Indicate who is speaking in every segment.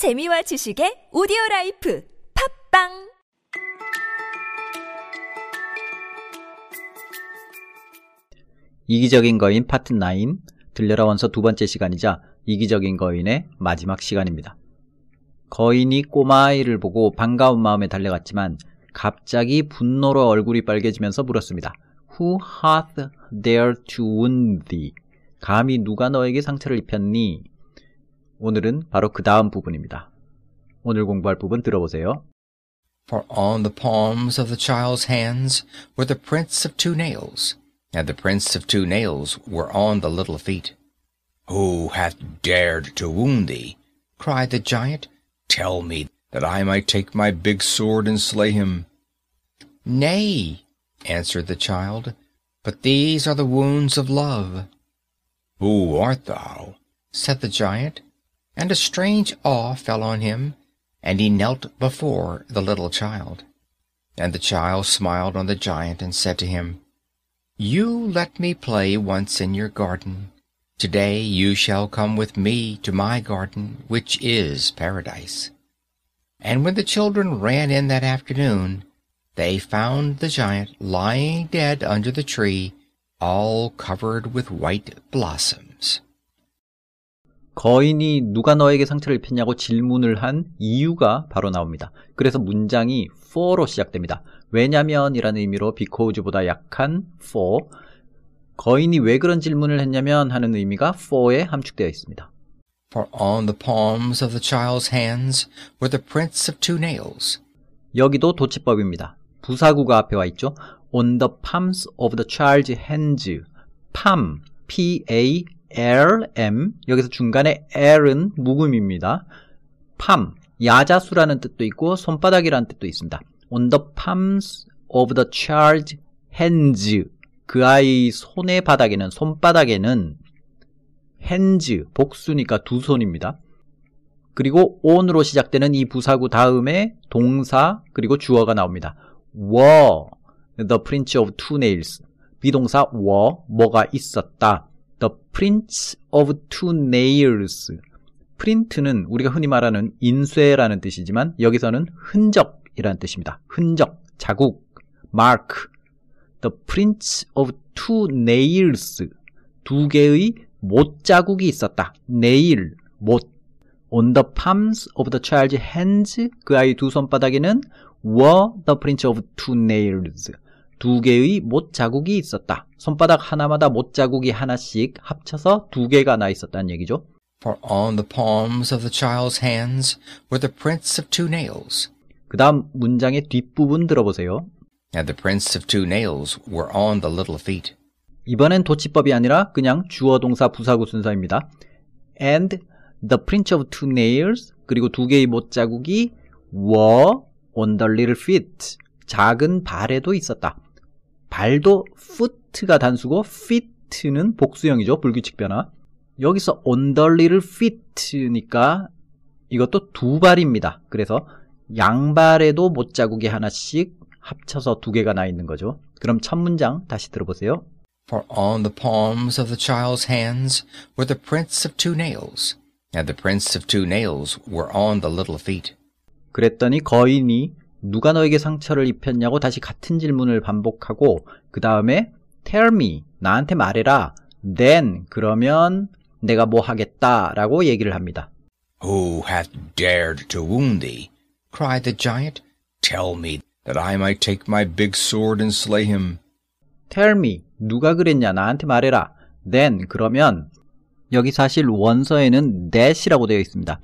Speaker 1: 재미와 지식의 오디오 라이프 팟빵
Speaker 2: 이기적인 거인 파트 9 들려라 원서 두 번째 시간이자 이기적인 거인의 마지막 시간입니다. 거인이 꼬마아이를 보고 반가운 마음에 달려갔지만 갑자기 분노로 얼굴이 빨개지면서 물었습니다. Who hath dared to wound thee? 감히 누가 너에게 상처를 입혔니? 오늘은 바로 그 다음 부분입니다. 오늘 공부할 부분 들어보세요.
Speaker 3: For on the palms of the child's hands were the prints of two nails, and the prints of two nails were on the little feet. Who hath dared to wound thee? cried the giant. Tell me, that I might take my big sword and slay him. Nay, answered the child, but these are the wounds of love. Who art thou? said the giant, and a strange awe fell on him, and he knelt before the little child. And the child smiled on the giant and said to him, You let me play once in your garden. Today you shall come with me to my garden, which is paradise. And when the children ran in that afternoon, they found the giant lying dead under the tree, all covered with white blossoms.
Speaker 2: 거인이 누가 너에게 상처를 입혔냐고 질문을 한 이유가 바로 나옵니다. 그래서 문장이 for로 시작됩니다. 왜냐면 이라는 의미로 because보다 약한 for. 거인이 왜 그런 질문을 했냐면 하는 의미가 for에 함축되어 있습니다.
Speaker 3: For on the palms of the child's hands were the prints of two nails.
Speaker 2: 여기도 도치법입니다. 부사구가 앞에 와 있죠. On the palms of the child's hands. palm, P-A-L-M. 여기서 중간에 L은 묵음입니다. palm, 야자수라는 뜻도 있고 손바닥이라는 뜻도 있습니다. On the palms of the child's hands. 그 아이 손의 바닥에는, 손바닥에는 hands, 복수니까 두 손입니다. 그리고 on으로 시작되는 이 부사구 다음에 동사 그리고 주어가 나옵니다. were the prints of two nails. 비동사 were 뭐가 있었다. The prints of two nails. 프린트는 우리가 흔히 말하는 인쇄라는 뜻이지만 여기서는 흔적이라는 뜻입니다. 흔적, 자국, mark. the prints of two nails. 두 개의 못 자국이 있었다. nail, 못. On the palms of the child's hands, 그 아이 두 손바닥에는 were the prints of two nails. 두 개의 못 자국이 있었다. 손바닥 하나마다 못 자국이 하나씩 합쳐서 두 개가 나 있었다는 얘기죠.
Speaker 3: For on the palms of the child's hands were the prints of two nails,
Speaker 2: 그 다음 문장의 뒷부분 들어보세요.
Speaker 3: and the prints of two nails were on the little feet.
Speaker 2: 이번엔 도치법이 아니라 그냥 주어 동사 부사구 순서입니다. And the print of two nails 그리고 두 개의 못 자국이 were on the little feet 작은 발에도 있었다. 발도 foot가 단수고 feet는 복수형이죠. 불규칙 변화. 여기서 on the little feet니까 이것도 두 발입니다. 그래서 양발에도 못 자국이 하나씩 합쳐서 두 개가 나 있는 거죠. 그럼 첫 문장 다시 들어보세요.
Speaker 3: For on the palms of the child's hands were the prints of two nails, and the prints of two nails were on the little feet.
Speaker 2: 그랬더니 거인이 누가 너에게 상처를 입혔냐고 다시 같은 질문을 반복하고 그 다음에 tell me 나한테 말해라 then 그러면 내가 뭐 하겠다라고 얘기를 합니다.
Speaker 3: Who hath dared to wound thee? cried the giant. Tell me, that I might take my big sword and slay him.
Speaker 2: tell me 누가 그랬냐 나한테 말해라 then 그러면 여기 사실 원서에는 that이라고 되어 있습니다.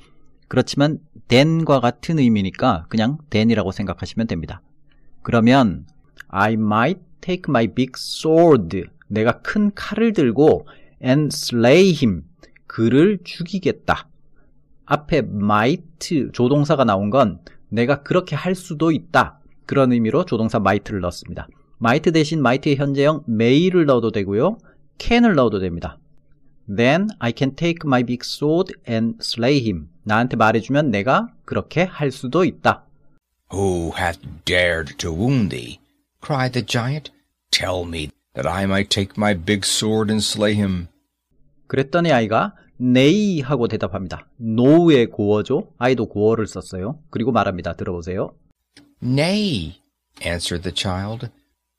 Speaker 2: 그렇지만 then과 같은 의미니까 그냥 then이라고 생각하시면 됩니다. 그러면 I might take my big sword 내가 큰 칼을 들고 and slay him 그를 죽이겠다. 앞에 might 조동사가 나온 건 내가 그렇게 할 수도 있다. 그런 의미로 조동사 might를 넣었습니다. might 대신 might의 현재형 may를 넣어도 되고요. can을 넣어도 됩니다. Then I can take my big sword and slay him. 나한테 말해주면 내가 그렇게 할 수도 있다.
Speaker 3: Who hath dared to wound thee? cried the giant. Tell me, that I might take my big sword and slay him.
Speaker 2: 그랬더니 아이가 nay 하고 대답합니다. no의 고어죠. 아이도 고어를 썼어요. 그리고 말합니다. 들어보세요.
Speaker 3: Nay, answered the child,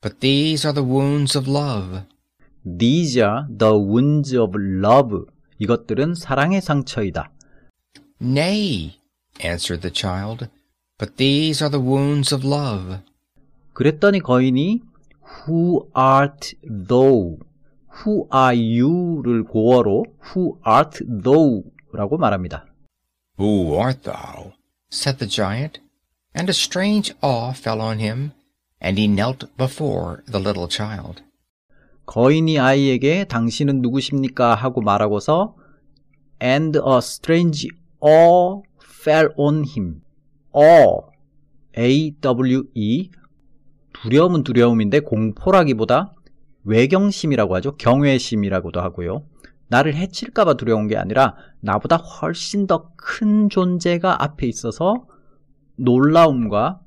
Speaker 3: but these are the wounds of love.
Speaker 2: These are the wounds of love. 이것들은 사랑의 상처이다.
Speaker 3: Nay, answered the child, but these are the wounds of love.
Speaker 2: 그랬더니 거인이 Who art thou? Who are you를 고어로 Who art thou? 라고 말합니다.
Speaker 3: Who art thou? said the giant, and a strange awe fell on him, and he knelt before the little child.
Speaker 2: 거인이 아이에게 당신은 누구십니까? 하고 말하고서 and a strange awe fell on him. awe, A-W-E, 두려움은 두려움인데 공포라기보다 외경심이라고 하죠. 경외심이라고도 하고요. 나를 해칠까봐 두려운 게 아니라 나보다 훨씬 더 큰 존재가 앞에 있어서 놀라움과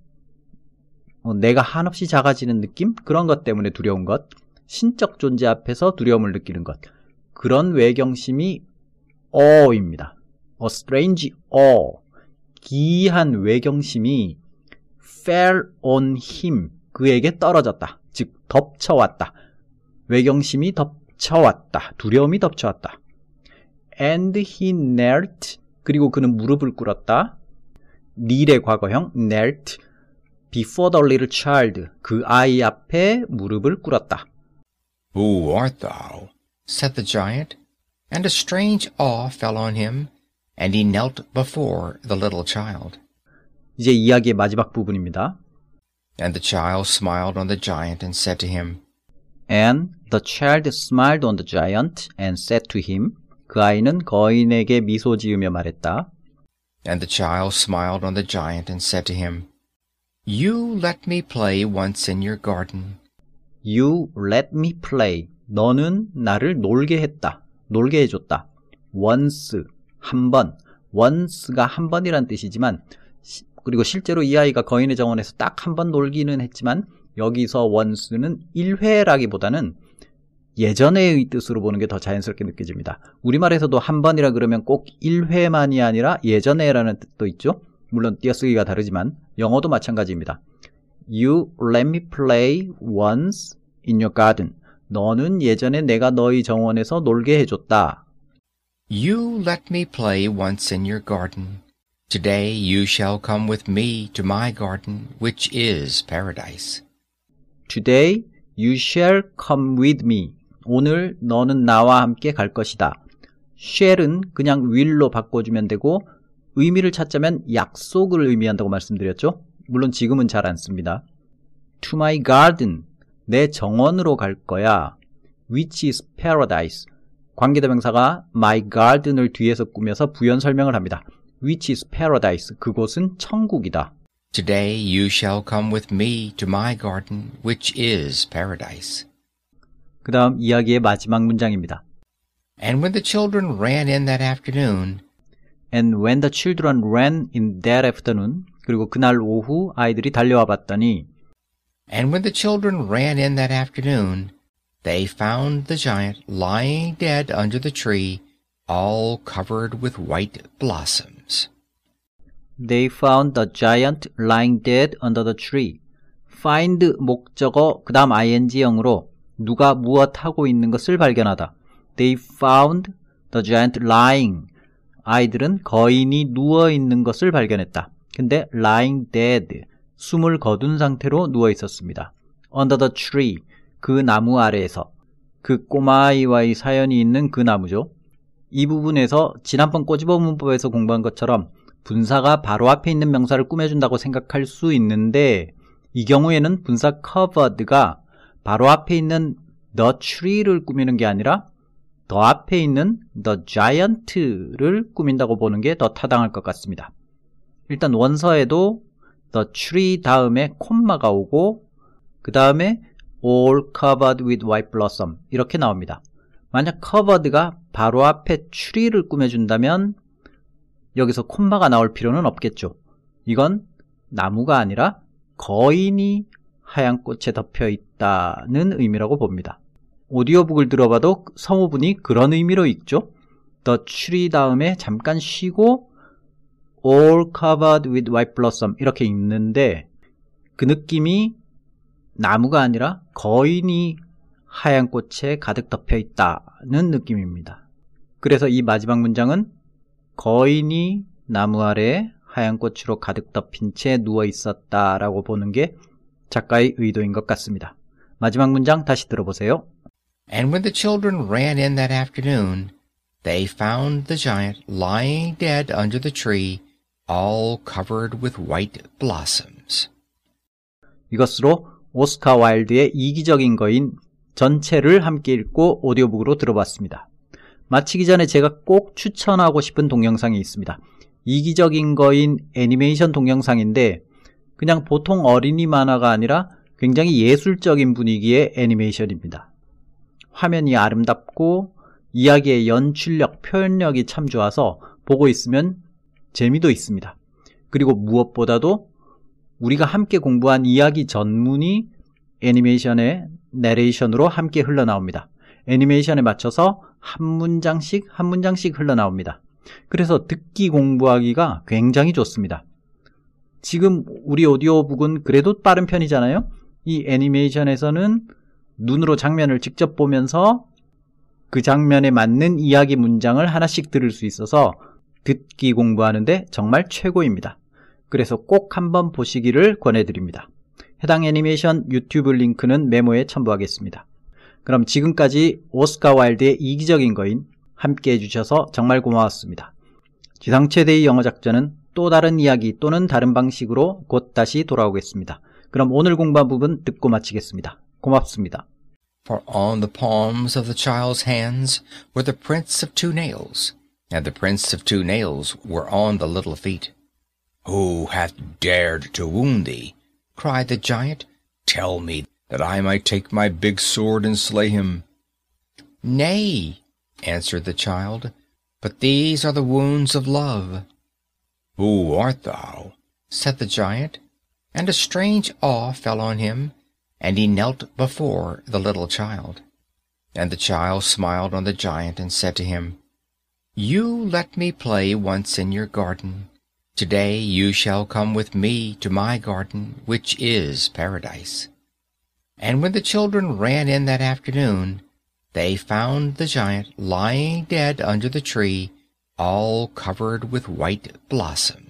Speaker 2: 어, 내가 한없이 작아지는 느낌? 그런 것 때문에 두려운 것. 신적 존재 앞에서 두려움을 느끼는 것. 그런 외경심이 awe입니다. A strange awe. 기이한 외경심이 fell on him. 그에게 떨어졌다. 즉, 덮쳐왔다. 외경심이 덮쳐왔다. 두려움이 덮쳐왔다. And he knelt. 그리고 그는 무릎을 꿇었다. kneel의 과거형 knelt. before the little child. 그 아이 앞에 무릎을 꿇었다.
Speaker 3: Who art thou? said the giant, and a strange awe fell on him, and he knelt before the little child.
Speaker 2: 이제 이야기의 마지막 부분입니다.
Speaker 3: And the child smiled on the giant and said to him,
Speaker 2: And the child smiled on the giant and said to him. 그 아이는 거인에게 미소 지으며 말했다.
Speaker 3: And the child smiled on the giant and said to him, You let me play once in your garden.
Speaker 2: You let me play. 너는 나를 놀게 했다. 놀게 해줬다. once, 한 번. once가 한 번이란 뜻이지만, 시- 그리고 실제로 이 아이가 거인의 정원에서 딱 한 번 놀기는 했지만, 여기서 once는 1회라기보다는 예전의 뜻으로 보는 게 더 자연스럽게 느껴집니다. 우리말에서도 한 번이라 그러면 꼭 1회만이 아니라 예전에라는 뜻도 있죠. 물론 띄어쓰기가 다르지만 영어도 마찬가지입니다. You let me play once in your garden. 너는 예전에 내가 너희 정원에서 놀게 해줬다.
Speaker 3: You let me play once in your garden. Today you shall come with me to my garden, which is paradise.
Speaker 2: Today you shall come with me. 오늘 너는 나와 함께 갈 것이다. shall은 그냥 will로 바꿔주면 되고 의미를 찾자면 약속을 의미한다고 말씀드렸죠. 물론 지금은 잘 안 씁니다. To my garden. 내 정원으로 갈 거야. Which is paradise. 관계대명사가 my garden을 뒤에서 꾸며서 부연 설명을 합니다. Which is paradise. 그곳은 천국이다.
Speaker 3: Today you shall come with me to my garden, which is paradise.
Speaker 2: 그 다음 이야기의 마지막 문장입니다.
Speaker 3: And when the children ran in that afternoon,
Speaker 2: And when the children ran in that afternoon, 그리고 그날 오후 아이들이 달려와 봤더니
Speaker 3: and when the children ran in that afternoon, they found the giant lying dead under the tree, all covered with white blossoms.
Speaker 2: they found the giant lying dead under the tree. find 목적어 그 다음 ing형으로 누가 무엇 하고 있는 것을 발견하다. They found the giant lying. 아이들은 거인이 누워 있는 것을 발견했다. 근데 lying dead. 숨을 거둔 상태로 누워 있었습니다. under the tree. 그 나무 아래에서. 그 꼬마아이와의 사연이 있는 그 나무죠. 이 부분에서 지난번 꼬집어 문법에서 공부한 것처럼 분사가 바로 앞에 있는 명사를 꾸며준다고 생각할 수 있는데 이 경우에는 분사 covered가 바로 앞에 있는 the tree를 꾸미는 게 아니라 더 앞에 있는 the giant를 꾸민다고 보는 게 더 타당할 것 같습니다. 일단 원서에도 the tree 다음에 콤마가 오고 그 다음에 all covered with white blossom 이렇게 나옵니다. 만약 covered가 바로 앞에 tree를 꾸며준다면 여기서 콤마가 나올 필요는 없겠죠. 이건 나무가 아니라 거인이 하얀 꽃에 덮여 있다는 의미라고 봅니다. 오디오북을 들어봐도 성우분이 그런 의미로 읽죠. the tree 다음에 잠깐 쉬고 all covered with white blossom 이렇게 읽는데 그 느낌이 나무가 아니라 거인이 하얀 꽃에 가득 덮여 있다는 느낌입니다. 그래서 이 마지막 문장은 거인이 나무 아래 하얀 꽃으로 가득 덮인 채 누워 있었다라고 보는 게 작가의 의도인 것 같습니다. 마지막 문장 다시 들어보세요.
Speaker 3: And when the children ran in that afternoon, they found the giant lying dead under the tree, all covered with white blossoms.
Speaker 2: 이것으로 오스카 와일드의 이기적인 거인 전체를 함께 읽고 오디오북으로 들어봤습니다. 마치기 전에 제가 꼭 추천하고 싶은 동영상이 있습니다. 이기적인 거인 애니메이션 동영상인데 그냥 보통 어린이 만화가 아니라 굉장히 예술적인 분위기의 애니메이션입니다. 화면이 아름답고 이야기의 연출력, 표현력이 참 좋아서 보고 있으면 재미도 있습니다. 그리고 무엇보다도 우리가 함께 공부한 이야기 전문이 애니메이션의 내레이션으로 함께 흘러나옵니다. 애니메이션에 맞춰서 한 문장씩 한 문장씩 흘러나옵니다. 그래서 듣기 공부하기가 굉장히 좋습니다. 지금 우리 오디오북은 그래도 빠른 편이잖아요? 이 애니메이션에서는 눈으로 장면을 직접 보면서 그 장면에 맞는 이야기 문장을 하나씩 들을 수 있어서 듣기 공부하는데 정말 최고입니다. 그래서 꼭 한번 보시기를 권해드립니다. 해당 애니메이션 유튜브 링크는 메모에 첨부하겠습니다. 그럼 지금까지 오스카 와일드의 이기적인 거인 함께 해주셔서 정말 고마웠습니다. 지상 최대의 영어 작전은 또 다른 이야기 또는 다른 방식으로 곧 다시 돌아오겠습니다. 그럼 오늘 공부한 부분 듣고 마치겠습니다. 고맙습니다.
Speaker 3: For on the palms of the child's hands were the prints of two nails, and the prints of two nails were on the little feet. Who hath dared to wound thee? cried the giant. Tell me, that I might take my big sword and slay him. Nay, answered the child, but these are the wounds of love. Who art thou? said the giant, and a strange awe fell on him, and he knelt before the little child. And the child smiled on the giant and said to him, You let me play once in your garden. Today you shall come with me to my garden, which is paradise. And when the children ran in that afternoon, they found the giant lying dead under the tree, all covered with white blossom.